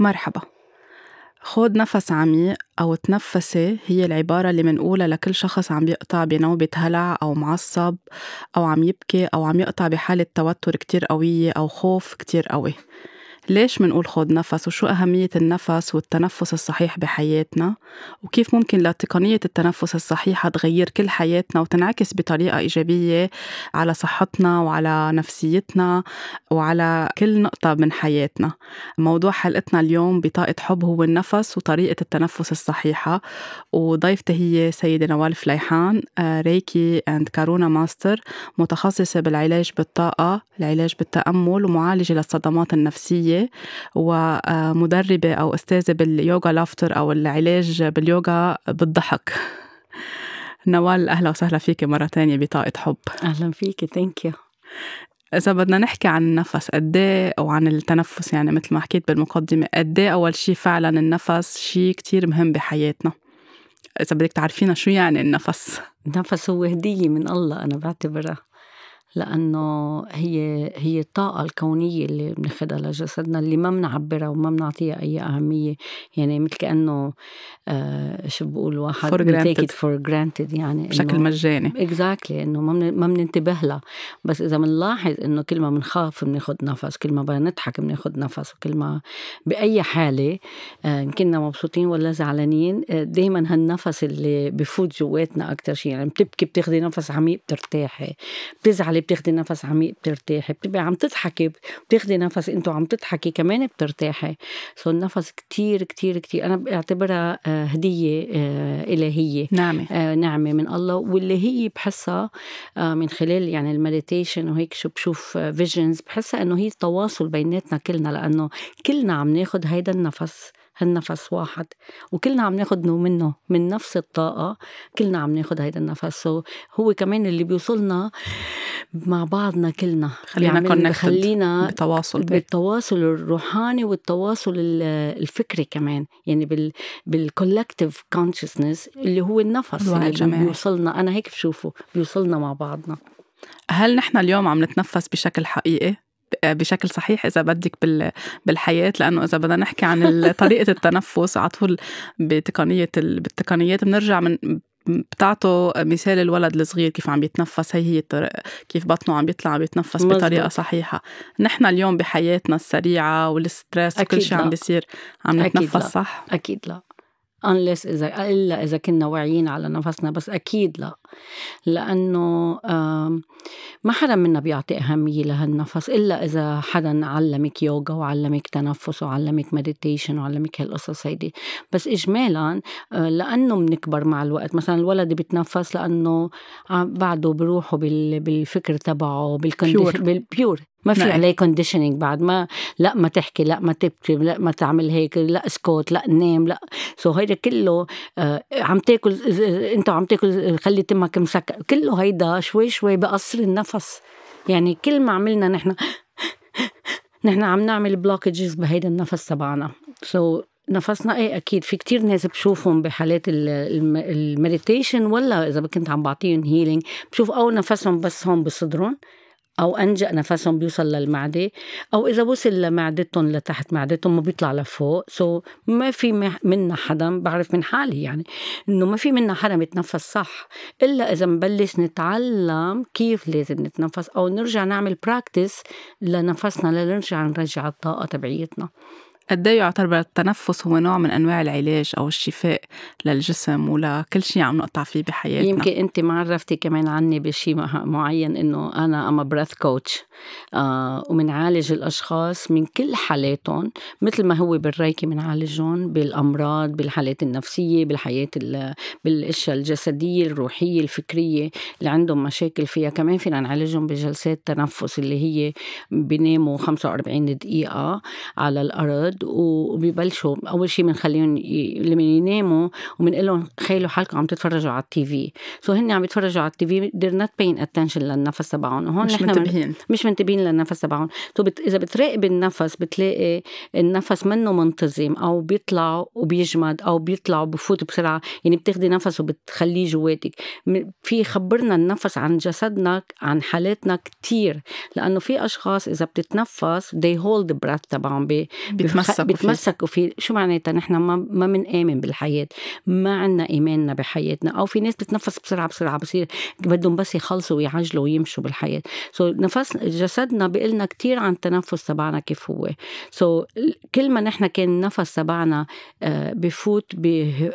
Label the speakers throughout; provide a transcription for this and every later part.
Speaker 1: مرحبا. خود نفس عميق أو تنفسي هي العبارة اللي منقولها لكل شخص عم يقطع بنوبة هلع أو معصب أو عم يبكي أو عم يقطع بحالة توتر كتير قوية أو خوف كتير قوي. ليش منقول خود نفس وشو أهمية النفس والتنفس الصحيح بحياتنا؟ وكيف ممكن لتقنية التنفس الصحيحة تغير كل حياتنا وتنعكس بطريقة إيجابية على صحتنا وعلى نفسيتنا وعلى كل نقطة من حياتنا؟ موضوع حلقتنا اليوم بطاقة حب هو النفس وطريقة التنفس الصحيحة. وضيفتي هي سيدة نوال فليحان Reiki and Karuna Master متخصصة بالعلاج بالطاقة العلاج بالتأمل ومعالجة للصدمات النفسية. ومدربة أو أستاذة باليوغا laughter أو العلاج باليوغا بالضحك. نوال أهلا وسهلا فيك مرة تانية بطاقة حب.
Speaker 2: أهلا فيك thank you
Speaker 1: إذا بدنا نحكي عن النفس قد إيه أو عن التنفس يعني مثل ما حكيت بالمقدمة قد إيه أول شي فعلا النفس شي كتير مهم بحياتنا؟ إذا بدك تعرفينا شو يعني النفس؟
Speaker 2: النفس هو هدية من الله أنا بعتبرها. لأنه هي هي الطاقة الكونية اللي بناخدها لجسدنا اللي ما بنعبرها وما بنعطيها أي أهمية. يعني مثل كأنه آه شو بقول واحد
Speaker 1: for granted.
Speaker 2: it for granted يعني
Speaker 1: بشكل مجاني.
Speaker 2: exactly إنه ما ما بننتبه لها. بس إذا بنلاحظ إنه كل ما بنخاف بناخد نفس كل ما بدنا نضحك بناخد نفس وكل ما بأي حالة آه كنا مبسوطين ولا زعلانين آه دائما هالنفس اللي بفوت جواتنا أكثر شيء يعني بتبكي بتاخدي نفس عميق بترتاحي بتزعلي بتاخدي نفس عميق بترتاحي بتبقي عم تضحكي بتاخدي نفس انتو عم تضحكي كمان بترتاحي. سو النفس كتير كتير كتير. أنا بعتبرها هدية آه، إلهية.
Speaker 1: نعمة.
Speaker 2: آه، نعمة من الله. واللي هي بحسها آه، من خلال يعني ال meditation وهيك شو بشوف visions بحسها إنه هي التواصل بيناتنا كلنا لأنه كلنا عم ناخد هيدا النفس. هالنفس واحد. وكلنا عم ناخد منه من نفس الطاقة. كلنا عم ناخد هيدا النفس. هو كمان اللي بيوصلنا مع بعضنا كلنا.
Speaker 1: خلينا connected
Speaker 2: خلينا
Speaker 1: بتواصل
Speaker 2: بالتواصل الروحاني والتواصل الفكري كمان. يعني بال بال collective consciousness اللي هو النفس اللي بيوصلنا. أنا هيك بشوفه. بيوصلنا مع بعضنا.
Speaker 1: هل نحن اليوم عم نتنفس بشكل حقيقي؟ بشكل صحيح إذا بدك بالحياة لأنه إذا بدنا نحكي عن طريقة التنفس على طول بتقنية بالتقنيات بنرجع من بتعطوا مثال الولد الصغير كيف عم يتنفس هي هي كيف بطنه عم يطلع عم يتنفس مزبط. بطريقة صحيحة نحن اليوم بحياتنا السريعة والستريس وكل شيء عم بيصير عم نتنفس
Speaker 2: لا.
Speaker 1: صح؟
Speaker 2: أكيد لا unless إذا إلا إذا كنا واعيين على نفسنا بس أكيد لا. لأنه ما حدا منا بيعطي أهمية لهالنفس إلا إذا حدا علمك يوغا وعلمك تنفس وعلمك meditation وعلمك هالقصص هيدي. بس إجمالا آه، لأنه بنكبر مع الوقت. مثلا الولد بيتنفس لأنه بعده بروحه بالفكر تبعه بال condition بال pure ما في نعم. عليه conditioning بعد ما لا ما تحكي لا ما تبكي لا ما تعمل هيك لا اسكت لا نام لا. so هيدا كله آه عم تاكل انت عم تاكل خلي تمك مسكر كله هيدا شوي شوي بقصر النفس. يعني كل ما عملنا نحن نحن عم نعمل blockages بهيدا النفس تبعنا. so نفسنا إيه أكيد في كتير ناس بشوفهم بحالات ال meditation ولا إذا كنت عم بعطيهم healing بشوف أو نفسهم بس هون بصدرهم. أو أنجأ نفسهم بيوصل للمعدة أو إذا وصل لمعدتهم لتحت معدتهم ما بيطلع لفوق. so ما في منا حدا بعرف من حالي يعني إنه ما في منا حدا بيتنفس صح إلا إذا نبلش نتعلم كيف لازم نتنفس أو نرجع نعمل practice لنفسنا لنرجع نرجع الطاقة تبعيتنا.
Speaker 1: قد إيه يعتبر التنفس هو نوع من أنواع العلاج أو الشفاء للجسم ولكل شيء عم نقطع فيه بحياتنا؟
Speaker 2: يمكن أنت ما عرفتي كمان عني بشيء معين إنه أنا um breath coach ومنعالج الأشخاص من كل حالاتهم مثل ما هو بالريكي بنعالجهم بالأمراض بالحالات النفسية بالحياة بالأشياء الجسدية الروحية الفكرية اللي عندهم مشاكل فيها. كمان فينا نعالجهم بجلسات تنفس اللي هي بيناموا 45 دقيقة على الأرض. وبيبلشوا. أول شيء بنخليهم لما يناموا وبنقول لهم تخيلوا حالكم عم تتفرجوا على التي في. سو هن عم يتفرجوا على التي في they're not paying attention للنفس تبعهم.
Speaker 1: وهون مش منتبهين.
Speaker 2: مش منتبهين للنفس تبعهم. سو بت... إذا بتراقب النفس بتلاقي النفس منه منتظم أو بيطلع وبيجمد أو بيطلع وبفوت بسرعة. يعني بتاخدي نفس وبتخليه جواتك. في خبرنا النفس عن جسدنا عن حالاتنا كتير. لأنه في أشخاص إذا بتتنفس they hold the breath تبعهم
Speaker 1: بيتمسكوا. بيتمسكوا فيه.
Speaker 2: بيتمسكوا فيه. شو معناتها؟ نحن ما ما بنآمن بالحياة. ما عنا إيماننا بحياتنا. أو في ناس بتنفس بسرعة بسرعة بصير بدهم بس يخلصوا ويعجلوا ويمشوا بالحياة. so, نفس جسدنا بيقلنا كتير عن التنفس تبعنا كيف هو. so, كل ما نحن كان النفس تبعنا آه، بفوت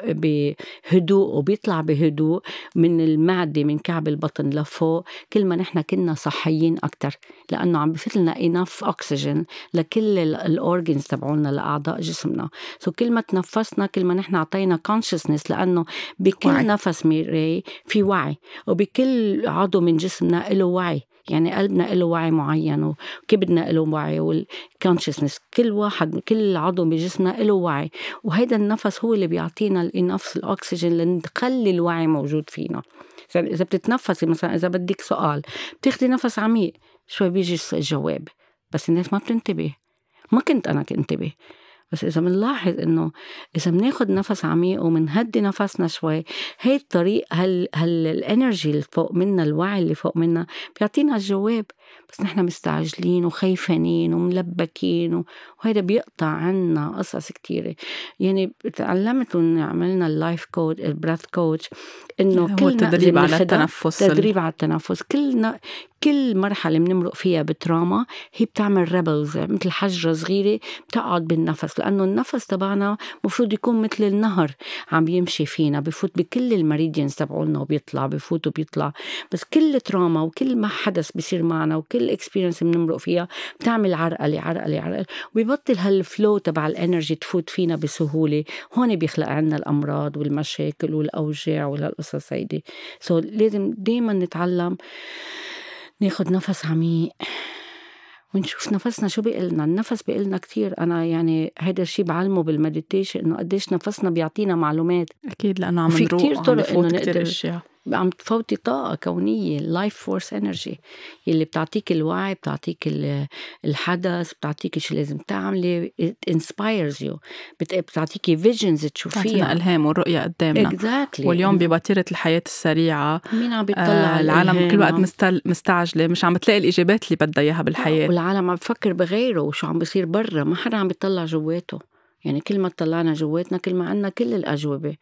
Speaker 2: بهدوء وبيطلع بهدوء من المعدة من كعب البطن لفوق كل ما نحن كنا صحيين أكتر. لأنه عم بفوت لنا enough أكسجين لكل ال organs تبعولنا. لأعضاء جسمنا. so, كل ما تنفسنا كل ما نحن عطينا consciousness لأنه بكل وعي. نفس ميري في وعي. وبكل عضو من جسمنا له وعي. يعني قلبنا له وعي معين وكبدنا له وعي والكونشسنس كل واحد كل عضو بجسمنا له وعي. وهيدا النفس هو اللي بيعطينا نفس الاكسجين لنخلي الوعي موجود فينا. إذا بتتنفسي مثلا إذا بدك سؤال بتاخدي نفس عميق شوي بيجي الجواب. بس الناس ما بتنتبه. ما كنت أنا انتبه. بس إذا بنلاحظ إنه إذا بناخد نفس عميق ومنهدي نفسنا شوي هي الطريق هال هال ال energy اللي فوق منا الوعي اللي فوق منا بيعطينا الجواب بس نحن مستعجلين وخايفانين وملبكين وهيدا بيقطع عنا قصص كتيرة. يعني تعلمت عملنا ال life coach ال breath coach إنه
Speaker 1: كل تدريب على التنفس
Speaker 2: تدريب على التنفس. كل كل مرحلة بنمرق فيها ب trauma هي بتعمل ripples مثل حجرة صغيرة بتقعد بالنفس لأنه النفس تبعنا المفروض يكون مثل النهر عم يمشي فينا بفوت بكل ال meridians تبعولنا وبيطلع بفوت وبيطلع. بس كل trauma وكل ما حدث بصير معنا وكل experience بنمرق فيها بتعمل عرقلة عرقلة عرقلة. وبيبطل هال flow تبع ال energy تفوت فينا بسهولة. هون بيخلق عنا الأمراض والمشاكل والأوجاع والقصص هيدي. سو so لازم دائما نتعلم ناخد نفس عميق ونشوف نفسنا شو بيقلنا. النفس بيقلنا كتير. أنا يعني هيدا الشيء بعلمه بال meditation إنه قديش نفسنا بيعطينا معلومات.
Speaker 1: أكيد لأنه عم نروح
Speaker 2: كتير طرق إنه
Speaker 1: نقدر
Speaker 2: عم تفوتي طاقة كونية ال life force energy يلي بتعطيك الوعي بتعطيك الحدس بتعطيك شو لازم تعملي it inspires you. بتعطيكي visions تشوفيها.
Speaker 1: ألهام والرؤية قدامنا.
Speaker 2: Exactly.
Speaker 1: واليوم بوتيرة الحياة السريعة
Speaker 2: مين عم بيطلع
Speaker 1: آه العالم كل وقت مستل... مستعجلة مش عم بتلاقي الإجابات اللي بدها إياها بالحياة.
Speaker 2: والعالم عم بفكر بغيره وشو عم بيصير برا؟ ما حدا عم بيطلع جواته. يعني كل ما طلعنا جواتنا كل ما عنا كل الأجوبة.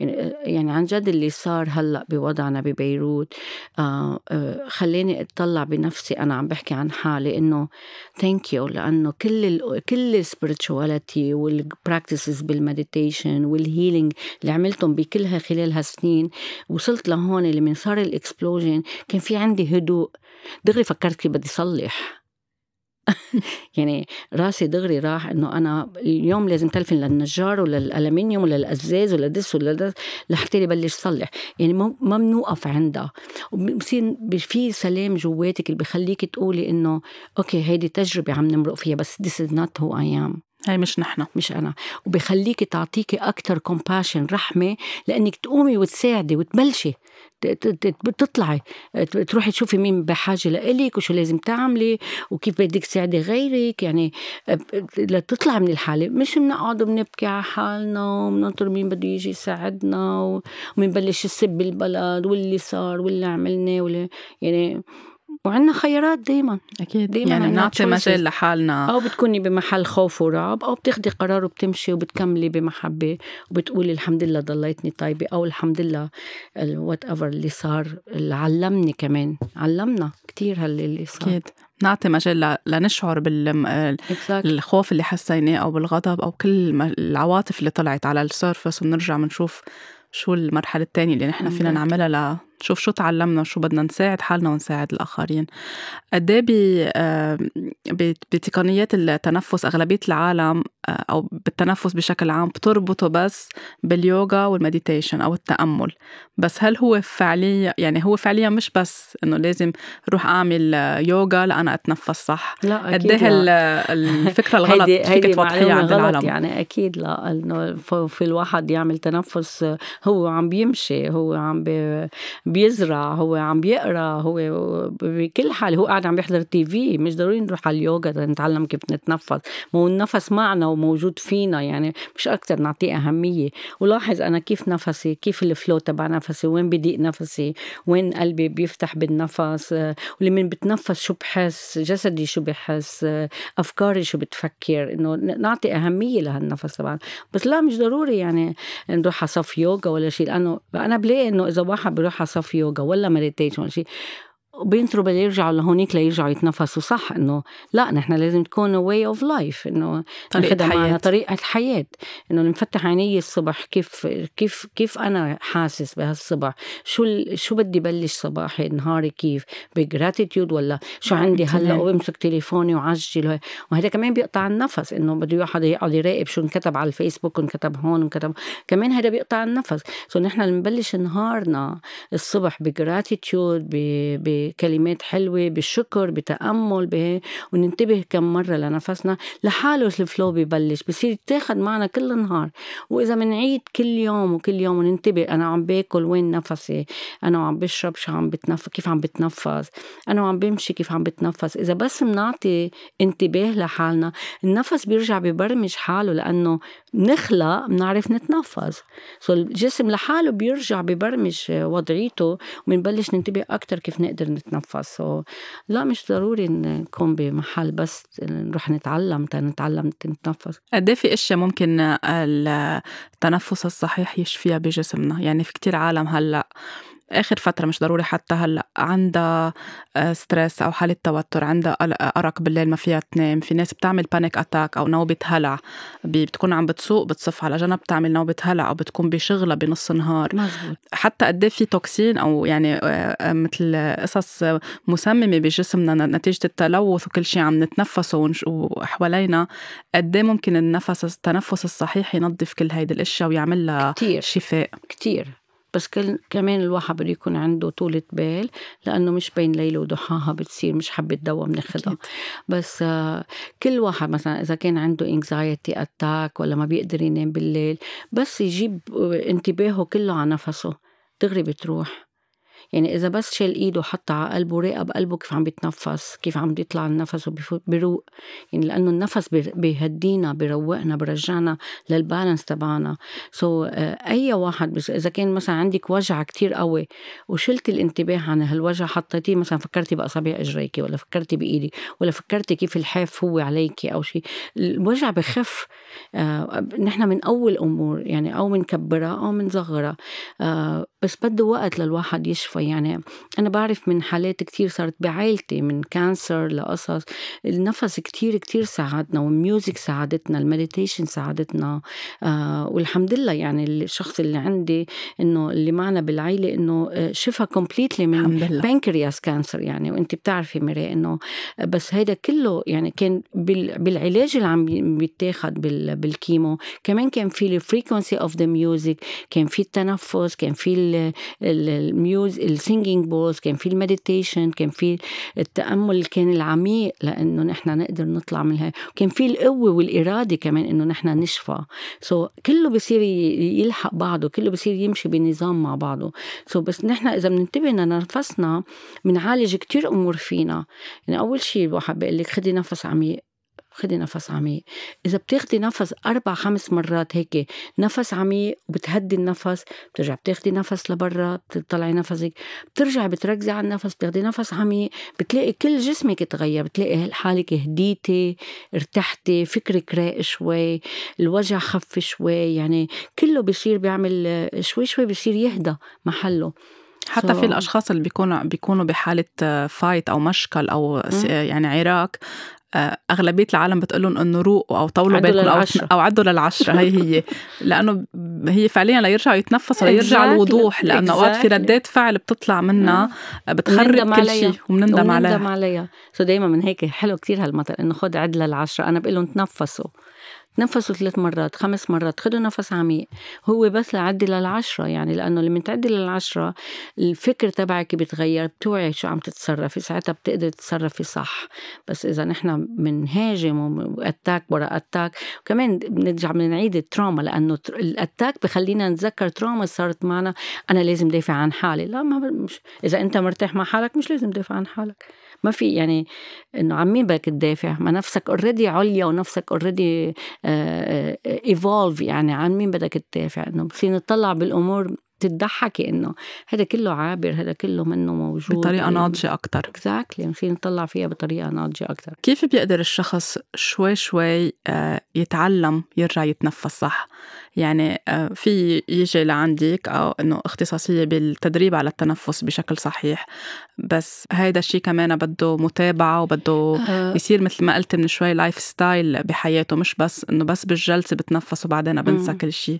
Speaker 2: يعني, يعني عن جد اللي صار هلأ بوضعنا ببيروت آه آه خلاني أطلع بنفسي أنا عم بحكي عن حالي إنه thank you لأنه كل ال كل ال spirituality وال practices بال meditation وال healing اللي عملتهم بكلها خلال هالسنين وصلت لهون اللي من صار ال explosion كان في عندي هدوء. دغري فكرت كيف بدي صلح. يعني راسي دغري راح إنه أنا اليوم لازم تلفن للنجار ولا الالمنيوم ولا الازاز ولا this ولا this لحتى بلش صلح. يعني ما بنوقف عندها. وبصير في سلام جواتك اللي بخليك تقولي إنه okay هيدي تجربة عم نمرق فيها بس this is not who I am.
Speaker 1: هاي مش نحن.
Speaker 2: مش أنا. وبخليكي تعطيكي أكتر compassion رحمة لأنك تقومي وتساعدي وتبلشي. تطلعي تروحي تشوفي مين بحاجة لإلك وشو لازم تعملي وكيف بدك تساعدي غيرك. يعني لتطلعي من الحالة. مش بنقعد وبنبكي على حالنا وبننطر مين بده يجي يساعدنا وبنبلش نسب البلد واللي صار واللي عملنا واللي يعني وعندنا خيارات دايما.
Speaker 1: أكيد. دايما يعني نعطي مجال لحالنا.
Speaker 2: أو بتكوني بمحل خوف ورعب أو بتاخدي قرار وبتمشي وبتكملي بمحبة وبتقولي الحمد لله ضليتني طيبة أو الحمد لله whatever اللي صار اللي علمني كمان. علمنا كثير هاللي اللي صار.
Speaker 1: أكيد. نعطي مجال لنشعر بالخوف اللي حسيناه أو بالغضب أو كل العواطف اللي طلعت على ال surface ونرجع بنشوف شو المرحلة الثانية اللي نحن فينا نعملها لنشوف شو تعلمنا وشو بدنا نساعد حالنا ونساعد الآخرين. قد إيه بتقنيات التنفس أغلبية العالم آه، أو بالتنفس بشكل عام بتربطه بس باليوغا وال meditation أو التأمل. بس هل هو فعليا يعني هو فعليا مش بس إنه لازم روح أعمل يوغا لأنا أتنفس صح؟
Speaker 2: لا
Speaker 1: قد إيه الفكرة الغلط فيك توضحيها عند العالم.
Speaker 2: يعني أكيد لا. إنه في الواحد يعمل تنفس هو عم بيمشي هو عم بي بيزرع هو عم بيقرأ هو بكل حال هو قاعد عم بيحضر TV مش ضروري نروح على اليوغا نتعلم كيف نتنفس. مو النفس معنا وموجود فينا يعني مش أكثر نعطيه أهمية. ولاحظ أنا كيف نفسي كيف الفلو تبع نفسي وين بضيق نفسي وين قلبي بيفتح بالنفس ولمن بتنفس شو بحس جسدي شو بحس أفكاري شو بتفكر إنه نعطي أهمية لهالنفس طبعا بس لا مش ضروري يعني نروح على صف يوغا ولا شيء لأنه أنا بلاقي إنه إذا واحد بيروح على coffee yoga, ولا meditation شيء. بينطروا بده يرجعوا لهونيك ليرجعوا يتنفسوا صح إنه لا نحن لازم تكون way of life إنه
Speaker 1: طريقة حياة.
Speaker 2: طريقة حياة إنه نفتح عيني الصبح كيف كيف كيف أنا حاسس بهالصبح؟ شو شو بدي بلش صباحي؟ نهاري كيف؟ ب gratitude ولا شو عندي؟ هلأ وبمسك تليفوني وعجل وهذا كمان بيقطع النفس إنه بده واحد يقعد يراقب شو انكتب على الفيسبوك وانكتب هون وانكتب كمان هذا بيقطع النفس. so نحن نبلش نهارنا الصبح ب gratitude ب بكلمات حلوة بالشكر بتأمل به وننتبه كم مرة لنفسنا لحاله الفلو ببلش بصير يتاخد معنا كل النهار وإذا منعيد كل يوم وكل يوم وننتبه أنا عم باكل وين نفسي أنا عم بشرب شو عم بتنفس كيف عم بتنفس أنا عم بمشي كيف عم بتنفس. إذا بس منعطي انتباه لحالنا النفس بيرجع ببرمج حاله لأنه نخلق بنعرف نتنفس. سو الجسم لحاله بيرجع ببرمج وضعيته وبنبلش ننتبه أكتر كيف نقدر نتنفس لا مش ضروري نكون بمحل بس نروح نتعلم نتعلم نتنفس
Speaker 1: قد إيه في إشياء ممكن التنفس الصحيح يشفيها بجسمنا؟ يعني في كتير عالم هلأ آخر فترة مش ضروري حتى هلأ. عندها stress أو حالة توتر عندها أرق بالليل ما فيها تنام. في ناس بتعمل panic attack أو نوبة هلع. بتكون عم بتسوق بتصف على جنب بتعمل نوبة هلع أو بتكون بشغلة بنص النهار
Speaker 2: مزبوط.
Speaker 1: حتى قد إيه في toxin أو يعني مثل قصص مسممة بجسمنا نتيجة التلوث وكل شيء عم نتنفسه وحوالينا قد إيه ممكن النفس التنفس الصحيح ينظف كل هيدي الأشياء ويعمل لها
Speaker 2: كتير.
Speaker 1: شفاء.
Speaker 2: كتير. بس كمان الواحد بده يكون عنده طولة بال لأنه مش بين ليلة وضحاها بتصير مش حبة دواء بناخدها بس آه، كل واحد مثلا إذا كان عنده انكزايتي أتاك ولا ما بيقدر ينام بالليل بس يجيب انتباهه كله على نفسه. دغري بتروح. يعني إذا بس شال إيده وحطها على قلبه وراقب قلبه كيف عم بيتنفس كيف عم بيطلع النفس بيروق. يعني لأنه النفس بيهدينا بيروقنا برجعنا للبالانس تبعنا. سو so, أي واحد بس إذا كان مثلا عندك وجع كتير قوي وشلت الانتباه عن هالوجع حطيتيه مثلا فكرتي بأصابع إجريكي ولا فكرتي بإيدي ولا فكرتي كيف الحاف هو عليكي أو شيء الوجع بخف. آه نحن من أول أمور يعني أو منكبرها أو منصغرها آه بس بده وقت للواحد يشفى يعني أنا بعرف من حالات كتير صارت بعائلتي من cancer لقصص. النفس كتير كتير ساعدنا و music ساعدتنا ال meditation ساعدتنا. آه والحمد لله يعني الشخص اللي عندي إنه اللي معنا بالعيلة إنه آه، شفى completely من pancreas cancer يعني. وأنت بتعرفي مري إنه بس هيدا كله يعني كان بالعلاج اللي عم بيتاخد بال chemo. كمان كان في ال frequency of the music كان في التنفس كان في ال music ال singing bowls كان في ال meditation كان في التأمل كان العميق لأنه نحن نقدر نطلع من هاي. كان في القوة والإرادة كمان إنه نحن نشفى. so, كله بصير يلحق بعضه كله بصير يمشي بنظام مع بعضه. so, بس نحن إذا بننتبه لنفسنا بنعالج كتير أمور فينا. يعني أول شيء الواحد بيقول لك خدي نفس عميق. خدي نفس عميق إذا بتاخدي نفس أربع خمس مرات هيك نفس عميق وبتهدي النفس بترجع بتاخدي نفس لبرا بتطلعي نفسك بترجعي بتركزي على النفس بتاخدي نفس عميق بتلاقي كل جسمك تغير بتلاقي حالك هديتي ارتحتي فكرك رايق شوي الوجع خف شوي يعني كله بصير بيعمل شوي شوي بصير يهدى محله
Speaker 1: حتى so. في الأشخاص اللي بيكونوا بيكونوا بحالة fight أو مشكل أو يعني عراك أغلبية العالم بتقول لهم إنه روقوا أو طولوا بالكم أو أو عدوا للعشرة. هي هي. لأنه هي فعليا ليرجعوا يتنفسوا ليرجع الوضوح لأنه أوقات في ردات فعل بتطلع منها بتخرب كل شيء
Speaker 2: وبنندم عليها وبنندم عليها so دائما من هيك حلو كتير هالمثل إنه خد عد للعشرة. أنا بقول لهم تنفسوا. تنفسوا ثلاث مرات خمس مرات خدوا نفس عميق. هو بس لعدي للعشرة يعني لأنه لما تعدي للعشرة الفكر تبعك بيتغير بتوعي شو عم تتصرفي ساعتها بتقدري تتصرفي صح. بس إذا نحن بنهاجم و attack ورا attack وكمان بنرجع بنعيد ال trauma لأنه ال attack بخلينا نتذكر trauma صارت معنا أنا لازم دافع عن حالي. لا ما مش إذا أنت مرتاح مع حالك مش لازم تدافع عن حالك. ما في يعني إنه عن مين بدك تدافع ما نفسك already عليا ونفسك already evolved يعني عن مين بدك تدافع إنه بصير نطلع بالأمور تضحكي إنه هذا كله عابر هذا كله منه موجود
Speaker 1: بطريقة ناضجة أكثر
Speaker 2: exactly بصير نطلع فيها بطريقة ناضجة أكثر
Speaker 1: كيف بيقدر الشخص شوي شوي آه، يتعلم يرجع يتنفس صح؟ يعني آه، في يجي لعندك أو إنه اختصاصية بالتدريب على التنفس بشكل صحيح. بس هيدا الشيء كمان بده متابعة وبده أه. يصير مثل ما قلت من شوي lifestyle بحياته مش بس إنه بس بالجلسة بتنفس وبعدين بنسى كل شيء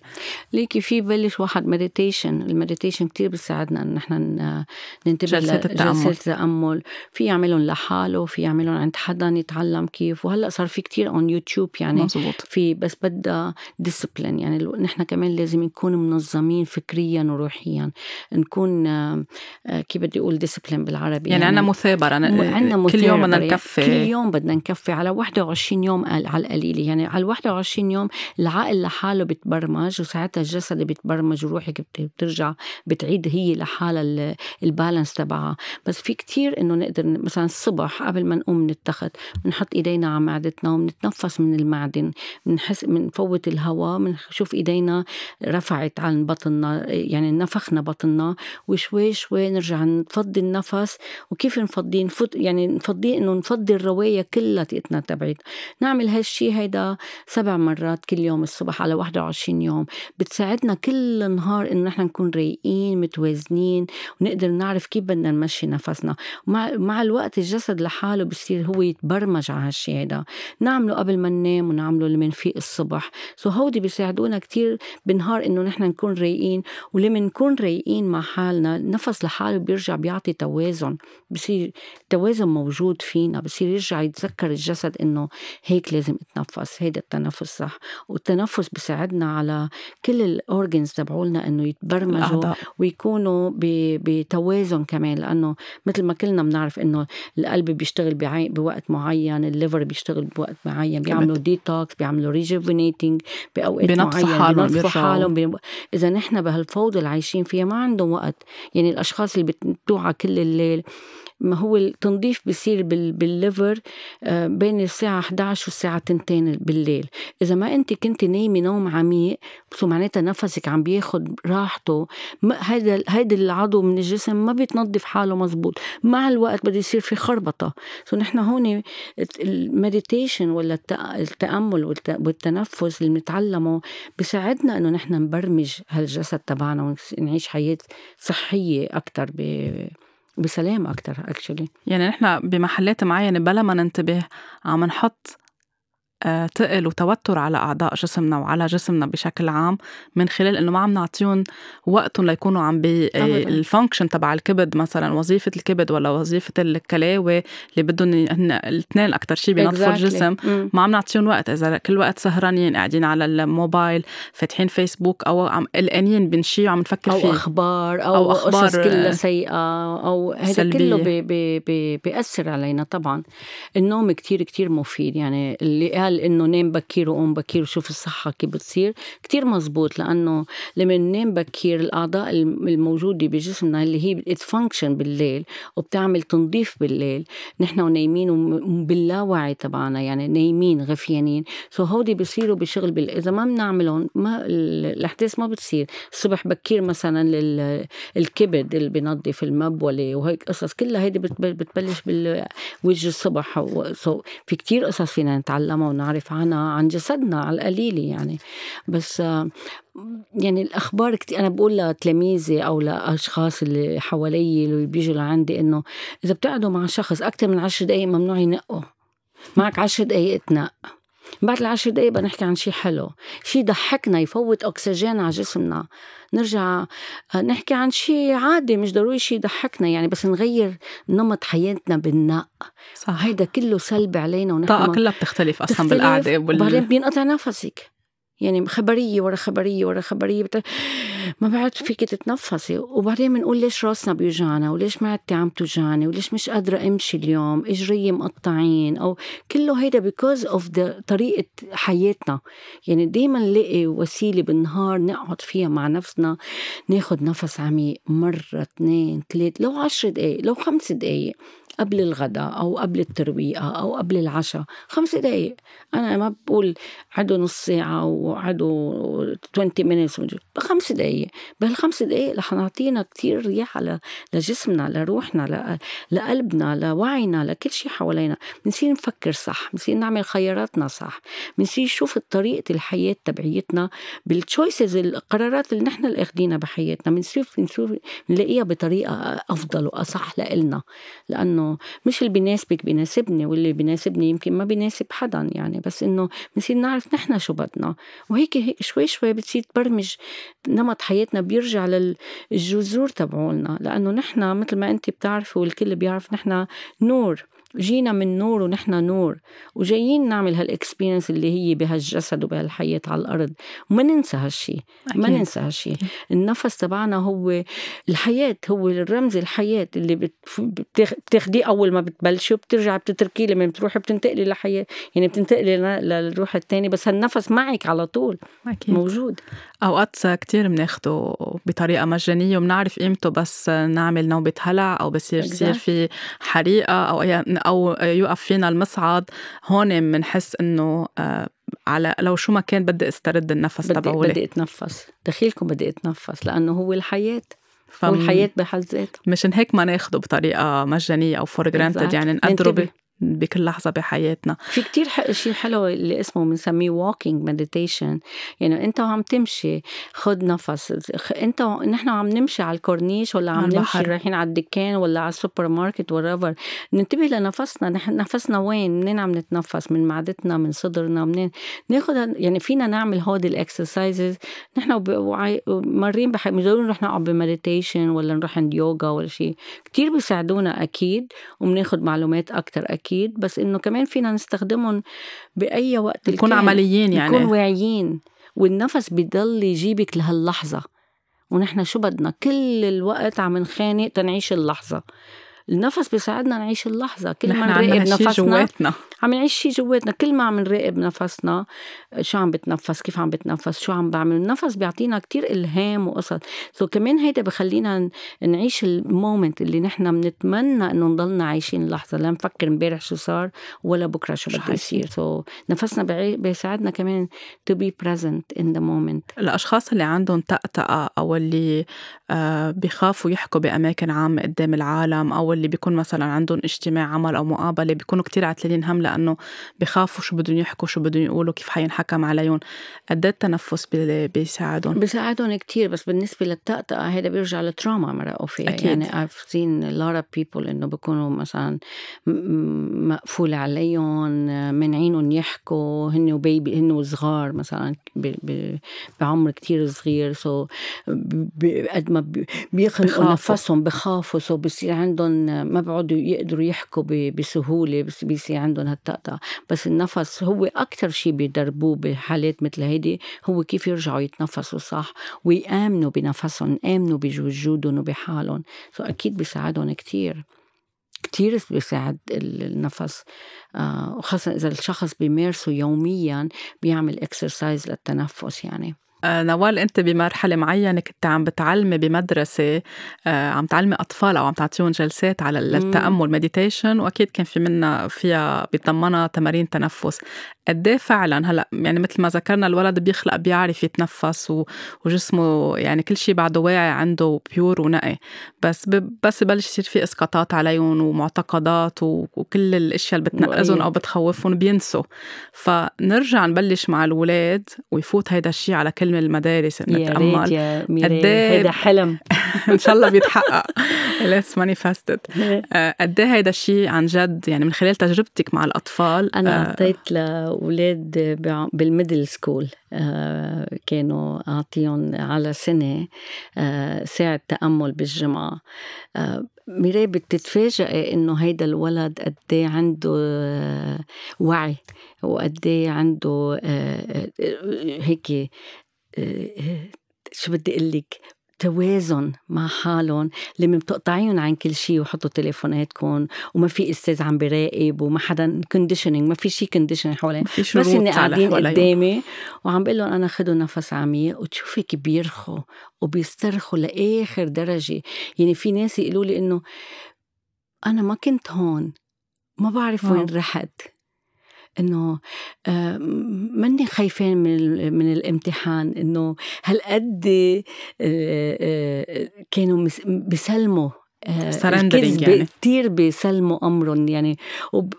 Speaker 2: ليكي في بلش واحد meditation ال meditation كتير بيساعدنا إن نحن ننتبه
Speaker 1: جلسات التأمل. جلسات
Speaker 2: التأمل. في يعملهم لحاله في يعملهم عند حدا يتعلم كيف. وهلأ صار في كتير on YouTube يعني
Speaker 1: مزبوط.
Speaker 2: في بس بدها discipline يعني نحن كمان لازم نكون منظمين فكريا وروحيا. نكون آه، كيف بدي أقول discipline بالعربي؟
Speaker 1: يعني, يعني عندنا مثابرة عندنا كل يوم بدنا نكفي.
Speaker 2: كل يوم بدنا نكفي على 21 يوم على القليلة. يعني على 21 يوم العقل لحاله بتبرمج وساعتها الجسد بيتبرمج وروحك بترجع بتعيد هي لحالها البالانس تبعها. بس في كتير إنه نقدر مثلا الصبح قبل ما نقوم من التخت بنحط إيدينا على معدتنا وبنتنفس من المعدن بنحس بنفوت الهواء بنشوف إيدينا رفعت عن بطننا يعني نفخنا بطننا وشوي شوي نرجع نفضي النفس وكيف نفضيه نفض يعني نفضيه إنه نفضي الروايه كلها تقتنا تبعت نعمل هالشي هيدا سبع مرات كل يوم الصبح على 21 يوم. بتساعدنا كل نهار إنه نحن نكون رايقين متوازنين ونقدر نعرف كيف بدنا نمشي نفسنا. مع مع الوقت الجسد لحاله بصير هو يتبرمج على هالشي هيدا. نعمله قبل ما ننام ونعمله لما نفيق الصبح. سو هودي بيساعدونا كتير بالنهار إنه نحن نكون رايقين ولما نكون رايقين مع حالنا النفس لحاله بيرجع بيعطي توازن بصير توازن موجود فينا بصير يرجع يتذكر الجسد إنه هيك لازم اتنفس هيدا التنفس صح والتنفس بيساعدنا على كل ال organs تبعولنا إنه يتبرمجوا الأعضاء. ويكونوا بتوازن كمان لأنه مثل ما كلنا بنعرف إنه القلب بيشتغل بوقت معين ال liver بيشتغل بوقت معين بيعملوا ديتوكس بيعملوا rejuvenating بأوقات بينظفوا حالهم بي... إذا نحن بهالفوضى اللي عايشين فيها ما عندهم وقت. يعني الأشخاص اللي بتوعى كل الليل ما هو التنظيف بيصير بال liver آه، بين الساعة 11 والساعة 2 بالليل. إذا ما أنت كنت نايمة نوم عميق بس معناتها نفسك عم بياخد راحته. هذا هيدا العضو من الجسم ما بيتنظف حاله مزبوط. مع الوقت بده يصير في خربطة. so نحن هون ال meditation ولا التأمل والتنفس اللي بنتعلمه بيساعدنا إنه نحن نبرمج هالجسد تبعنا ونعيش حياة صحية أكتر بسلام أكتر actually
Speaker 1: يعني نحن بمحلات معينة بلا ما ننتبه عم نحط تقل وتوتر على أعضاء جسمنا وعلى جسمنا بشكل عام من خلال إنه ما عم نعطيهم وقتهم ليكونوا عم بي ال function تبع الكبد مثلا وظيفة الكبد ولا وظيفة الكلاوي اللي بدهم هن الاثنين أكثر شيء بينظفوا الجسم ما عم نعطيهم وقت. إذا كل وقت سهرانين قاعدين على الموبايل فاتحين فيسبوك أو عم قلقانين من شيء وعم نفكر
Speaker 2: فيه. أو أخبار أو, أو أخبار قصص كلها سيئة أو هذا كله بي بي بي بيأثر علينا طبعا. النوم كتير كتير مفيد. يعني اللي قال قال إنه نام بكير وقوم بكير وشوف الصحة كيف بتصير. كتير مزبوط لأنه لما ننام بكير الأعضاء الموجودة بجسمنا اللي هي بت function بالليل وبتعمل تنظيف بالليل. نحن ونايمين وباللاوعي تبعنا يعني نايمين غفيانين. so هودي بيصيروا بشغل بال... إذا ما بنعملهم ما الأحداث ما بتصير. الصبح بكير مثلا الكبد اللي بنظف المبولة وهيك قصص. كلها هيدي بتبلش بالوجه الصبح. so في كتير قصص فينا نتعلمها نعرف عنها عن جسدنا على القليلة يعني. بس يعني الأخبار كتير أنا بقول لتلاميذي أو لأشخاص اللي حوالي اللي بيجوا لعندي إنه إذا بتقعدوا مع شخص أكثر من عشر دقايق ممنوع ينقوا. معك عشر دقايق تنق بعد العشر دقايق بدنا نحكي عن شيء حلو. شيء يضحكنا يفوت أكسجين على جسمنا. نرجع آه، نحكي عن شيء عادي مش ضروري شيء يضحكنا يعني بس نغير نمط حياتنا بالنق صح. هيدا كله سلبي علينا
Speaker 1: ونحن الطاقة كلها بتختلف أصلا بالقعدة
Speaker 2: وبال... وبعدين بينقطع نفسك. يعني خبرية ورا خبرية ورا خبرية. بت... ما بعد فيك تتنفسي. وبعدين بنقول ليش راسنا بيوجعنا؟ وليش معدتي عم توجعني؟ وليش مش قادرة امشي اليوم؟ اجري مقطعين؟ أو كله هيدا بيكوز اوف طريقة حياتنا. يعني دائما نلاقي وسيلة بالنهار نقعد فيها مع نفسنا ناخد نفس عميق مرة اثنين ثلاث لو عشر دقائق لو خمس دقائق قبل الغداء أو قبل الترويقة أو قبل العشاء. خمس دقايق. أنا ما بقول عدو نص ساعة وعدو 20 minutes. خمس دقايق. بهالخمس دقايق رح نعطينا كتير رياحة لجسمنا لروحنا لقلبنا لوعينا لكل شيء حوالينا. بنصير نفكر صح. بنصير نعمل خياراتنا صح. بنصير نشوف طريقة الحياة تبعيتنا بالتشويسز القرارات اللي نحن اللي اخذينها بحياتنا. بنصير نلاقيها بطريقة أفضل وأصح لإلنا. لأنه مش اللي بيناسبك بيناسبني واللي بيناسبني يمكن ما بيناسب حدا يعني بس إنه بنصير نعرف نحن شو بدنا. وهيك هيك شوي شوي بتصير تبرمج نمط حياتنا بيرجع للجذور تبعولنا لأنه نحن مثل ما أنت بتعرفي والكل بيعرف نحن نور. جينا من نور ونحن نور وجايين نعمل هالاكسبيرينس اللي هي بهالجسد وبهالحياة على الأرض. وما ننسى هالشي ما ننسى هالشي. النفس تبعنا هو الحياة هو الرمز الحياة اللي بتاخديه أول ما بتبلشي وبترجع بتتركيه لما بتروحي بتنتقلي لحياة يعني بتنتقلي للروح الثاني بس هالنفس معك على طول. أكيد. موجود.
Speaker 1: أوقات كتير بناخده بطريقة مجانية وبنعرف قيمته بس نعمل نوبة هلع أو بصير يصير في حريقة أو أو يوقف فينا المصعد هون بنحس إنه آه، على لو شو ما كان بدي استرد النفس
Speaker 2: تبعولي. بدي أتنفس. دخيلكم بدي أتنفس لأنه هو الحياة. هو الحياة بحد ذاتها
Speaker 1: مشان هيك ما ناخده بطريقة مجانية أو for granted يعني نقدره بكل لحظة بحياتنا.
Speaker 2: في كتير شيء حلو اللي اسمه بنسميه walking meditation. يعني انت وعم تمشي خد نفس. انت و... نحن عم نمشي على الكورنيش ولا عم نمشي رايحين على الدكان ولا على السوبر ماركت whatever ننتبه لنفسنا. نحن نفسنا وين؟ منين عم نتنفس؟ من معدتنا؟ من صدرنا؟ منين؟ ناخذ يعني فينا نعمل هودي ال exercises نحن مارين بحي مش ضروري نروح نقعد ب meditation ولا نروح عند يوغا ولا شيء كتير بيساعدونا أكيد وبناخذ معلومات أكثر أكيد. أكيد بس إنه كمان فينا نستخدمهم بأي وقت
Speaker 1: نكون عمليين يعني.
Speaker 2: نكون واعيين والنفس بضل يجيبك لهاللحظة. ونحن شو بدنا؟ كل الوقت عم نخانق تنعيش اللحظة. النفس بيساعدنا نعيش اللحظة. كل ما نراقب نفسنا جواتنا. عم نعيش شيء جواتنا كل ما عم نراقب نفسنا شو عم بتنفس كيف عم بتنفس شو عم بعمل النفس بيعطينا كتير إلهام وقصص so كمان هيدا بخلينا نعيش ال moment اللي نحن بنتمنى إنه نضلنا عايشين اللحظة لا نفكر امبارح شو صار ولا بكرة شو بده يصير. so نفسنا بيساعدنا كمان to be present in the moment.
Speaker 1: الأشخاص اللي عندهم تأتأة أو اللي آه، بيخافوا يحكوا بأماكن عامة قدام العالم أو اللي بيكون مثلا عندهم اجتماع عمل أو مقابلة بيكونوا كتير عتلين هم لأنه بخافوا شو بدهم يحكوا شو بدهم يقولوا كيف حينحكم عليهم. قد إيه التنفس بيساعدهم؟
Speaker 2: بيساعدهم كتير بس بالنسبة للتأتأة هذا بيرجع لل trauma مرقوا فيها. أكيد. يعني I've seen a lot of people إنه بيكونوا مثلا مقفول عليهم منعينهم يحكوا هن و baby هن وصغار مثلا. بعمر كتير صغير so قد ما بيخنقوا نفسهم بخافوا so بصير عندهم ما بيقعدوا يقدروا يحكوا بسهولة بس بيصير عندهم هالتأتأة بس النفس هو أكثر شيء بيدربوه بحالات مثل هيدي هو كيف يرجعوا يتنفسوا صح؟ ويآمنوا بنفسهم يامنوا بوجودهم وبحالهم. so أكيد بيساعدهم كتير. كتير بيساعد النفس. آه وخاصة إذا الشخص بيمارسه يوميا بيعمل exercise للتنفس يعني.
Speaker 1: نوال أنت بمرحلة معينة كنت عم بتعلمي بمدرسة آه، عم تعلمي أطفال أو عم تعطيهم جلسات على التأمل meditation وأكيد كان في منها فيها بيتضمنها تمارين تنفس. قد إيه فعلا؟ هلأ يعني مثل ما ذكرنا الولد بيخلق بيعرف يتنفس وجسمه يعني كل شيء بعده واعي عنده pure ونقي. بس بس ببلش يصير في إسقاطات عليهم ومعتقدات وكل الأشياء اللي بتنقذهم أو بتخوفهم بينسوا. فنرجع نبلش مع الاولاد ويفوت هيدا الشيء على كل من المدارس
Speaker 2: يا ريت
Speaker 1: نتامل
Speaker 2: يا ميري
Speaker 1: قديه-
Speaker 2: هيدا حلم.
Speaker 1: إن شاء الله بيتحقق. Let's manifest it. آه، قد إيه هيدا الشيء عن جد يعني من خلال تجربتك مع الأطفال
Speaker 2: أنا
Speaker 1: آه،
Speaker 2: أعطيت لأولاد بع- بال middle school آه، كانوا أعطيهم على سنة ساعة تأمل بالجمعة. آه، ميراي بتتفاجئي إنه هيدا الولد قد إيه عنده وعي وقد إيه عنده هيك شو بدي أقول لك؟ توازن مع حالهم. لما بتقطعيهم عن كل شيء وحطوا تليفوناتكم وما في أستاذ عم بيراقب وما حدا conditioning ما في شيء condition حوالين. بس اني
Speaker 1: على
Speaker 2: قاعدين. قدامي وعم بقول لهم أنا خدوا نفس عميق وتشوفي كيف بيرخوا وبيسترخوا لآخر درجة. يعني في ناس يقولوا لي إنه أنا ما كنت هون ما بعرف. وين رحت. إنه آه، ماني خايفين من من الامتحان إنه هالقد آه، آه، كانوا بيسلموا الكذب
Speaker 1: يعني.
Speaker 2: كتير بيسلموا أمرهم يعني.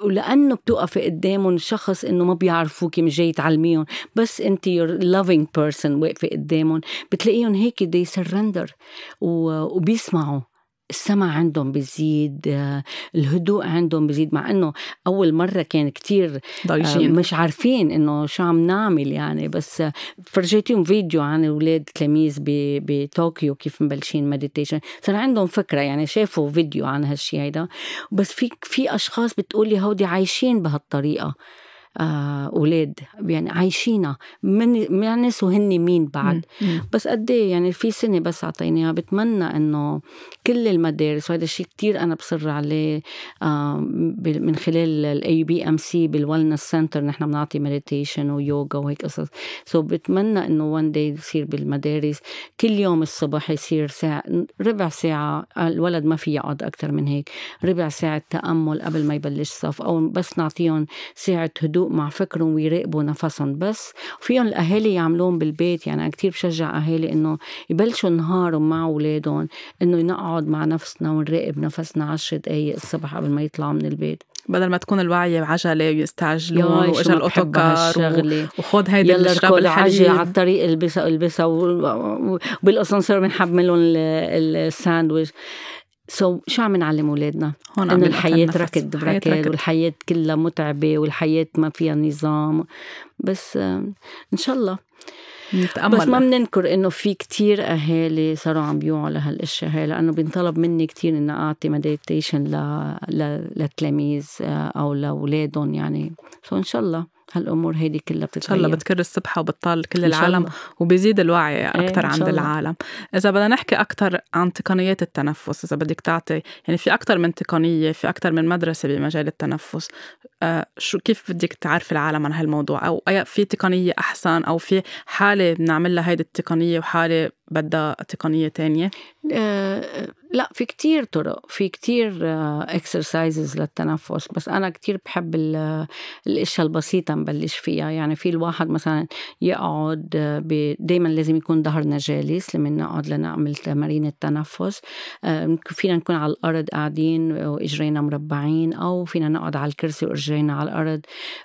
Speaker 2: ولأنه بتوقفي قدامهم شخص إنه ما بيعرفوكي مش جاي تعلميهم. بس انت يور loving person واقفة قدامهم بتلاقيهم هيك surrender و- وبيسمعوا. السمع عندهم بيزيد آه، الهدوء عندهم بيزيد مع إنه أول مرة كان كتير آه،
Speaker 1: ضايجين
Speaker 2: مش عارفين إنه شو عم نعمل يعني بس فرجيتيهم فيديو عن أولاد تلاميذ بطوكيو كيف مبلشين meditation صار عندهم فكرة يعني شافوا فيديو عن هالشي هيدا بس في في أشخاص بتقولي هودي عايشين بهالطريقة. أولاد يعني عايشينها. من ما نسوا هن مين بعد. بس قد إيه؟ يعني في سنة بس اعطيناها بتمنى إنه كل المدارس وهذا الشيء كتير أنا بصر عليه آه، من خلال ال IPMC بال wellness center نحن بنعطي meditation ويوغا وهيك قصص. so بتمنى إنه one day يصير بالمدارس. كل يوم الصبح يصير ساعة ربع ساعة. الولد ما في يقعد أكثر من هيك. ربع ساعة تأمل قبل ما يبلش صف أو بس نعطيهم ساعة هدوء مع فكرهم ويراقبوا نفسهم بس. فيهم الأهالي يعملون بالبيت يعني أنا كثير بشجع أهالي إنه يبلشوا نهارهم مع أولادهم إنه نقعد مع نفسنا ونراقب نفسنا عشر دقايق الصبح قبل ما يطلعوا من البيت.
Speaker 1: بدل ما تكون الوعي بعجلة ويستعجلون واجا
Speaker 2: ال
Speaker 1: autocar و-
Speaker 2: هالشغلة.
Speaker 1: وخد هيدي
Speaker 2: يلا ركض عجل على الطريق البسها البسها وبالاسانسير بنحمل لهم الساندويش. so so, شو عم نعلم أولادنا؟
Speaker 1: هون عم
Speaker 2: إنه
Speaker 1: الحياة.
Speaker 2: ركض
Speaker 1: الحياة
Speaker 2: بركض
Speaker 1: ركض.
Speaker 2: والحياة كلها متعبة والحياة ما فيها نظام بس إن شاء الله
Speaker 1: نتأمل
Speaker 2: بس ما بننكر إنه في كتير أهالي صاروا عم بيوعوا لهالأشياء هاي لأنه بينطلب مني كتير إني أعطي meditation ل... ل... للتلاميذ آه، أو لأولادهم يعني so إن شاء الله هالأمور هيدي كلها
Speaker 1: إن شاء الله
Speaker 2: بتتغير
Speaker 1: بتكر السبحة وبتطال كل العالم. وبيزيد الوعي أكثر
Speaker 2: شاء
Speaker 1: عند. العالم إذا بدنا نحكي أكثر عن تقنيات التنفس إذا بدك تعطي يعني في أكثر من تقنية في أكثر من مدرسة بمجال التنفس آه شو كيف بدك تعرف العالم عن هالموضوع أو أي في تقنية أحسن أو في حالة بنعمل لها هيدي التقنية وحالة بدها تقنية تانية؟
Speaker 2: آه، لا في كتير طرق في كتير اكسرسايزز للتنفس بس أنا كتير بحب ال- الأشياء البسيطة نبلش فيها. يعني في الواحد مثلا يقعد دائما لازم يكون ظهرنا جالس لما نقعد لنعمل تمارين التنفس. آه، فينا نكون على الأرض قاعدين وإجرينا مربعين أو فينا نقعد على الكرسي وإجرينا على الأرض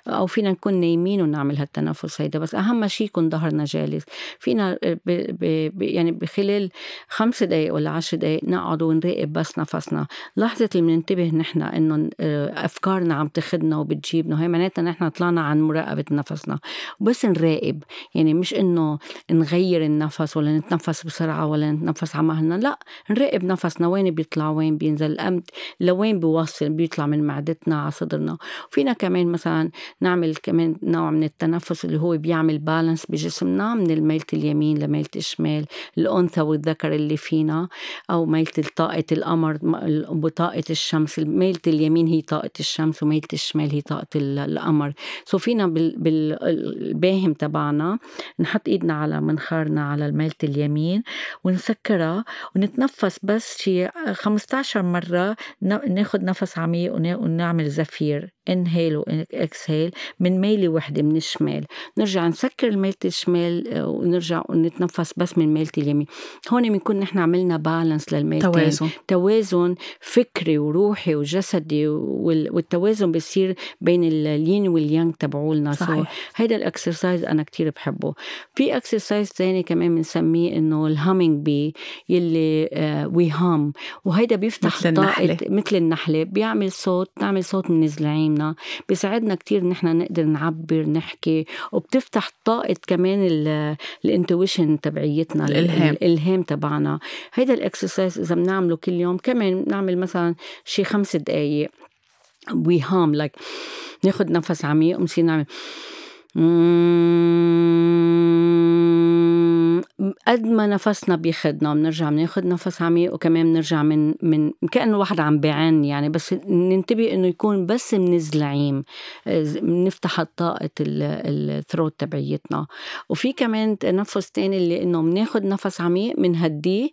Speaker 2: أو فينا نكون نايمين ونعمل هالتنفس هيدا. بس أهم شيء يكون ظهرنا جالس. فينا ب ب ب يعني بخلال خمس دقايق ولا عشر دقايق نقعد ونراقب بس نفسنا. لحظة اللي بننتبه نحن إنه آه، أفكارنا عم تاخدنا وبتجيبنا هي معناتها نحن طلعنا عن مراقبة نفسنا. وبس نراقب يعني مش إنه نغير النفس ولا نتنفس بسرعة ولا نتنفس على مهلنا لا نراقب نفسنا وين بيطلع وين بينزل الأمد لوين بيوصل بيطلع من معدتنا على صدرنا. فينا كمان مثلا نعمل كمان نوع من التنفس اللي هو بيعمل بالانس بجسمنا من الميلة اليمين لميلة الشمال الأنثى والذكر اللي فينا أو ميلة طاقة القمر وطاقة الشمس. ميلة اليمين هي طاقة الشمس وميلة الشمال هي طاقة ال- القمر. سو فينا بال- بالباهم تبعنا نحط إيدنا على منخارنا على الميلة اليمين ونسكرها ونتنفس بس شي 15 مرة ناخد نفس عميق ون- ونعمل زفير. انهيل واكسهيل من ميلة وحدة من الشمال. نرجع نسكر ميلة الشمال آه، ونرجع نتنفس بس من ميلة اليمين. هون بنكون نحن عملنا balance للميلتين
Speaker 1: توازن.
Speaker 2: توازن فكري وروحي وجسدي والتوازن بيصير بين ال yin وال yang تبعولنا.
Speaker 1: صحيح.
Speaker 2: هيدا ال exercise أنا كتير بحبه. في exercise ثاني كمان بنسميه إنه ال humming bee يلي آه we hum وهيدا بيفتح
Speaker 1: مثل النحلة.
Speaker 2: مثل النحلة. بيعمل صوت بتعمل صوت من زلعيمنا بيساعدنا كتير نحن نقدر نعبر نحكي وبتفتح طاقة كمان ال intuition تبعيتنا
Speaker 1: الإلهام.
Speaker 2: الإلهام تبعنا. هيدا ال exercise إذا بنعمله كل يوم كمان بنعمل مثلا شي خمس دقايق. we hum like ناخد نفس عميق ونصير نعمل. قد ما نفسنا بياخدنا بنرجع بناخد نفس عميق وكمان بنرجع من من كأنه واحد عم بيعن يعني بس ننتبه إنه يكون بس من الزلعيم بنفتح طاقة الثروت تبعيتنا. وفي كمان تنفس تاني اللي إنه بناخد نفس عميق بنهديه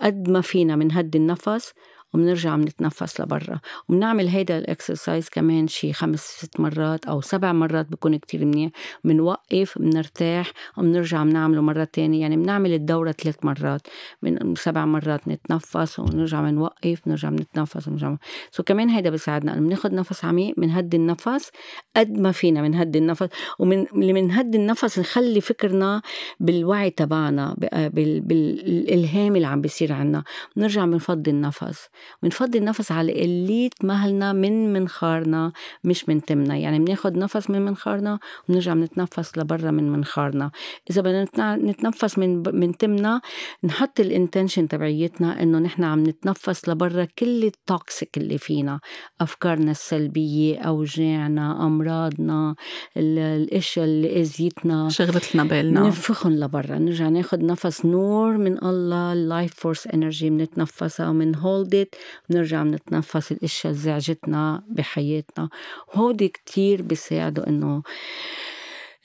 Speaker 2: قد ما فينا بنهدي النفس وبنرجع بنتنفس لبرا. وبنعمل هيدا الإكسرسايز كمان شي خمس ست مرات أو سبع مرات بكون كتير منيح. بنوقف بنرتاح وبنرجع بنعمله مرة تانية. يعني بنعمل الدورة ثلاث مرات. من سبع مرات نتنفس ونرجع بنوقف بنرجع بنتنفس ونرجع سو كمان هيدا بيساعدنا بناخد نفس عميق بنهدي النفس قد ما فينا بنهدي النفس. ومن اللي بنهدي النفس نخلي فكرنا بالوعي تبعنا بالإلهام اللي عم بيصير عنا. بنرجع بنفضي النفس. بنفضي النفس على قلية مهلنا من منخارنا مش من تمنا. يعني بناخد نفس من منخارنا وبنرجع بنتنفس لبرا من منخارنا. إذا بدنا نتنفس من من تمنا نحط ال intention تبعيتنا إنه نحن عم نتنفس لبرا كل ال toxic اللي فينا. أفكارنا السلبية أوجاعنا أمراضنا الأشياء اللي أذيتنا.
Speaker 1: شغلتنا بالنا.
Speaker 2: ننفخن لبرا. نرجع ناخد نفس نور من الله ال life force energy بنتنفسها ومن hold ال breath بنرجع بنتنفس الأشياء اللي زعجتنا بحياتنا. وهودي كتير بيساعدوا إنه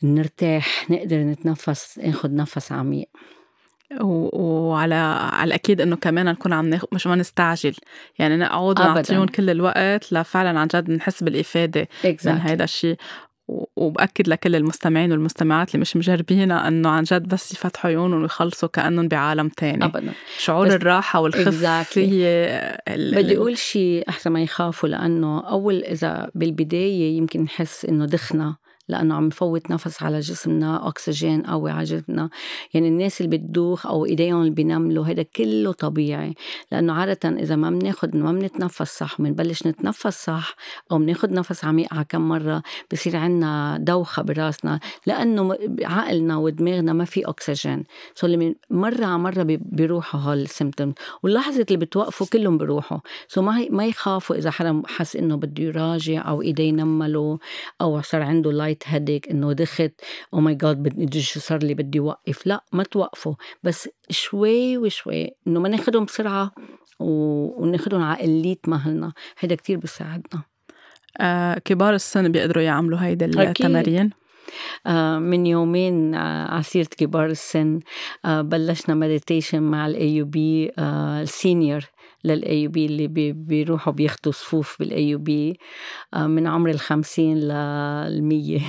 Speaker 2: نرتاح نقدر نتنفس ناخد نفس عميق.
Speaker 1: وعلى على الاكيد إنه كمان نكون عم ناخد مش ما نستعجل. يعني نقعد نعطيهم كل الوقت لفعلا عن جد نحس بالإفادة exactly. من هيدا الشيء وبأكد لكل المستمعين والمستمعات اللي مش مجربينها إنه عن جد بس يفتحوا عيونهم ويخلصوا كأنهم بعالم تاني
Speaker 2: ابدا
Speaker 1: شعور الراحة والخف
Speaker 2: exactly.
Speaker 1: هي
Speaker 2: بدي أقول شيء احسن ما يخافوا لأنه أول إذا بالبداية يمكن نحس إنه دخنا لأنه عم نفوت نفس على جسمنا أكسجين قوي على جسمنا. يعني الناس اللي بتدوخ أو إيديهم اللي بينملوا هذا كله طبيعي. لأنه عادة إذا ما بناخد ما بنتنفس صح وبنبلش نتنفس صح أو بناخد نفس عميق على كم مرة بصير عنا دوخة براسنا. لأنه عقلنا ودماغنا ما في أكسجين. so اللي مرة على مرة بيروحوا هال symptom واللحظة اللي بتوقفوا كلهم بيروحوا so ما ما يخافوا إذا حدا حس إنه بده يراجع أو إيديه نملوا أو صار عنده light light headache إنه دخت oh my God بدي شو صار لي بدي وقف. لا ما توقفوا. بس شوي وشوي إنه ما ناخدهم بسرعة وناخدهم على قلية مهلنا. هيدا كتير بيساعدنا.
Speaker 1: آه كبار السن بيقدروا يعملوا هيدا التمارين
Speaker 2: آه من يومين آه عسيرة كبار السن آه بلشنا meditation مع ال AUB ال senior لل AUB اللي بي بيروحوا بياخدوا صفوف بال AUB آه، من عمر الخمسين للمية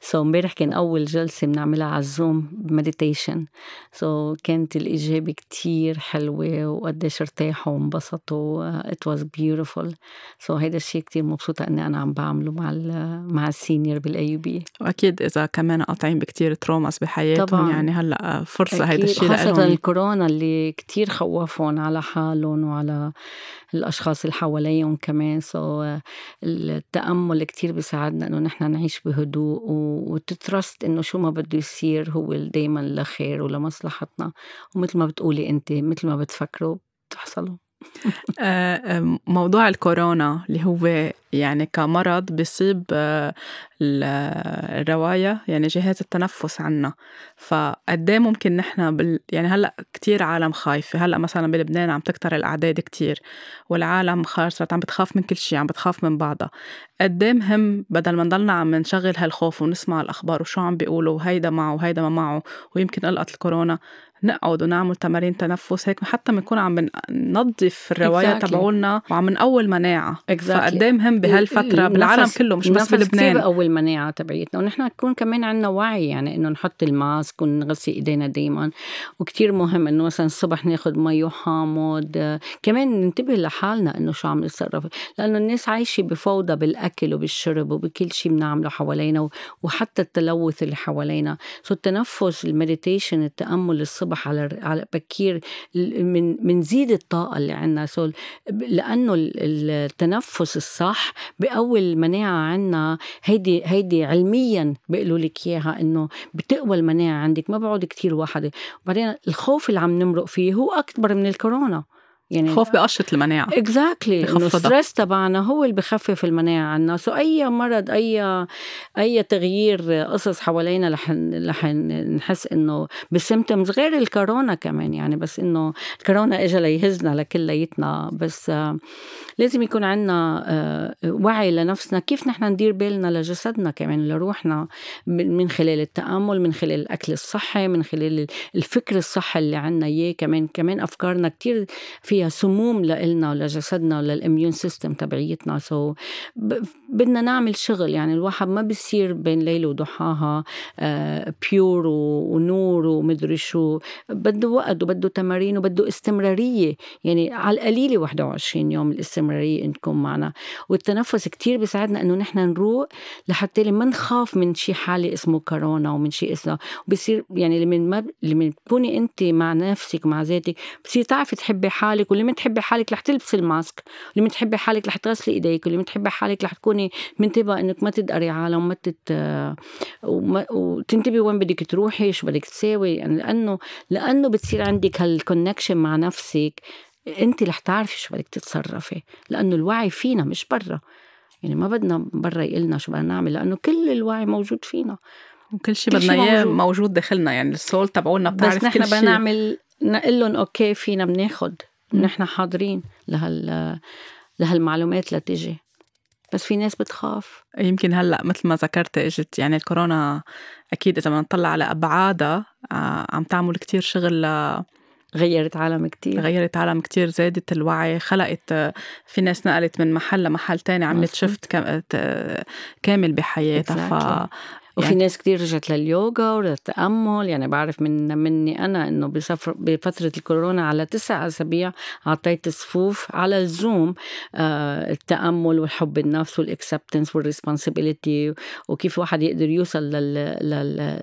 Speaker 2: so امبارح كان أول جلسة بنعملها على ال Zoom meditation so كانت الإجابة كتير حلوة وقديش ارتاحوا وانبسطوا it was beautiful so هيدا الشيء كتير مبسوطة إني أنا عم بعمله مع مع ال senior بال AUB
Speaker 1: وأكيد إذا كمان قاطعين بكتير traumas بحياتهم طبعا. يعني هلأ فرصة هيدا الشيء
Speaker 2: خاصة الكورونا اللي كتير خوفهم على حالهم وعلى على الأشخاص اللي حواليهم كمان. سو التأمل كتير بيساعدنا إنه نحن نعيش بهدوء وتترست إنه شو ما بده يصير هو دايما لخير ولمصلحتنا. ومثل ما بتقولي أنت مثل ما بتفكروا بتحصلوا.
Speaker 1: موضوع الكورونا اللي هو يعني كمرض بيصيب آه، الرواية يعني جهاز التنفس عنا. فقد ممكن نحن بال يعني هلأ كتير عالم خايفة. هلأ مثلا بلبنان عم تكتر الأعداد كتير والعالم صارت عم بتخاف من كل شيء عم بتخاف من بعضها. قد مهم بدل ما نضلنا عم نشغل هالخوف ونسمع الأخبار وشو عم بيقولوا وهيدا معه وهيدا ما معه ويمكن قلقت الكورونا نقعد ونعمل تمارين تنفس هيك حتى بنكون عم ننظف الرواية exactly. تبعولنا وعم نقول مناعة exactly. فقد مهم بهالفترة بالعالم كله مش بس بلبنان
Speaker 2: بقوي المناعة تبعيتنا ونحن نكون كمان عندنا وعي يعني إنه نحط الماسك ونغسل إيدينا دائما وكتير مهم إنه مثلا الصبح ناخذ مي حامض. كمان ننتبه لحالنا إنه شو عم نتصرف لأنه الناس عايشة بفوضى بالأكل وبالشرب وبكل شيء بنعمله حوالينا وحتى التلوث اللي حوالينا. so التنفس ال meditation التأمل الصبح على على بكير من منزيد الطاقة اللي عندنا. so لأنه التنفس الصح بقوي المناعه عندنا هيدي هيدي علميا بيقولوا لك إياها إنه بتقوى المناعة عندك ما بقعد كتير واحدة. وبعدين الخوف اللي عم نمرق فيه هو أكبر من الكورونا.
Speaker 1: يعني خوف بقشط المناعة.
Speaker 2: exactly. ال stress تبعنا هو اللي بخفف المناعة عنا. so أي مرض أي أي تغيير قصص حوالينا رح رح نحس إنه ب symptoms غير الكورونا كمان يعني بس إنه الكورونا اجى ليهزنا لكلياتنا بس لازم يكون عندنا آه، وعي لنفسنا كيف نحن ندير بالنا لجسدنا كمان لروحنا من خلال التأمل من خلال الأكل الصحي من خلال الفكر الصحي اللي عنا إياه كمان. كمان أفكارنا كتير فيها سموم لإلنا ولجسدنا ولل immune system تبعيتنا. so بدنا نعمل شغل. يعني الواحد ما بيصير بين ليل وضحاها pure آه، ونور ومدري شو. بده وقت وبده تمارين وبده استمرارية. يعني على القليلة 21 يوم الاستمرارية إنكم معنا. والتنفس كتير بيساعدنا إنه نحن نروق لحتى ما نخاف من شي حالة اسمه كورونا ومن شي اسمه بصير يعني لمن ما لمن تكوني انت مع نفسك مع ذاتك بصير تعرفي تحبي حالك ولمن تحبي حالك رح تلبسي ال mask ولمن تحبي حالك رح تغسلي إيديك ولمن تحبي حالك رح تكوني منتبهة إنك ما تدقري عالم وما تت وما... وتنتبهي وين بدك تروحي شو بدك تساوي يعني لأنه لأنه بتصير عندك هال connection مع نفسك أنت رح تعرفي شو بدك تتصرفي لأنه الوعي فينا مش برا. يعني ما بدنا برا يقلنا شو بدنا نعمل لأنه كل الوعي موجود فينا.
Speaker 1: وكل شيء بدنا إياه موجود. موجود داخلنا يعني السول تبعولنا
Speaker 2: بتعرف بس نحن بدنا نعمل نقول لهم أوكي فينا بناخد. نحن حاضرين لهال لهالمعلومات لتجي. بس في ناس بتخاف.
Speaker 1: يمكن هلأ مثل ما ذكرت إجت يعني الكورونا أكيد إذا بدنا نطلع على أبعادها آه، عم تعمل كتير شغل
Speaker 2: غيرت عالم كتير.
Speaker 1: غيرت عالم كتير زادت الوعي خلقت في ناس نقلت من محل لمحل تاني عملت shift كامل بحياتها.
Speaker 2: وفي يعني ناس كتير رجعت لليوغا وللتأمل يعني بعرف من مني أنا إنه بسفر بفترة الكورونا على تسع أسابيع أعطيت صفوف على ال Zoom آه التأمل والحب النفس وال acceptance وال responsibility وكيف واحد يقدر يوصل لل... لل...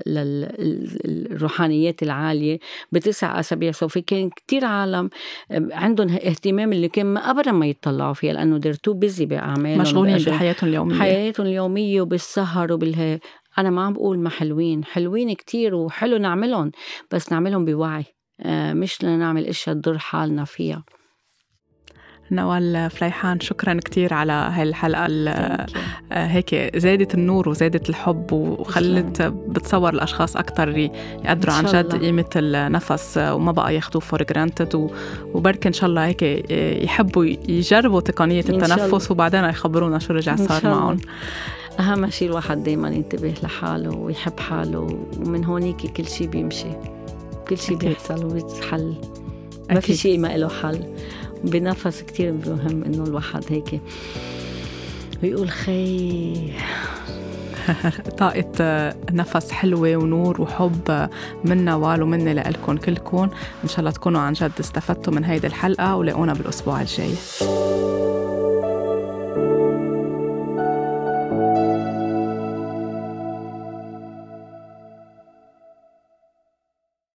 Speaker 2: للروحانيات العالية بتسع أسابيع. سو في كان كتير عالم عندهم اهتمام اللي كان ما أبدا ما يطلعوا فيها لأنه they're too busy بأعمالهم
Speaker 1: مشغولين بحياتهم اليومية.
Speaker 2: حياتهم اليومية وبالسهر وبالهي أنا ما عم بقول ما حلوين حلوين كتير وحلو نعملهم بس نعملهم بوعي آه، مش لنعمل إشياء تضر حالنا فيها.
Speaker 1: نوال فليحان شكرا كتير على هاي الحلقة آه، هيك زادت النور وزادت الحب وخلت بتصور الأشخاص أكتر يقدروا عن جد قيمة النفس وما بقى ياخدوه for granted وبركي إن شاء الله هيك يحبوا يجربوا تقنية التنفس وبعدين يخبرونا شو رجع صار معهم.
Speaker 2: أهم شيء الواحد دايما ينتبه لحاله ويحب حاله ومن هونيك كل شيء بيمشي. كل شيء بيحصل وبيتحل. ما في شيء ما له حل. بنفس كتير مهم إنه الواحد هيك ويقول خي
Speaker 1: طاقة نفس حلوة ونور وحب من نوال ومني لإلكم كلكم إن شاء الله تكونوا عن جد استفدتوا من هيدي الحلقة ولاقونا بالأسبوع الجاي.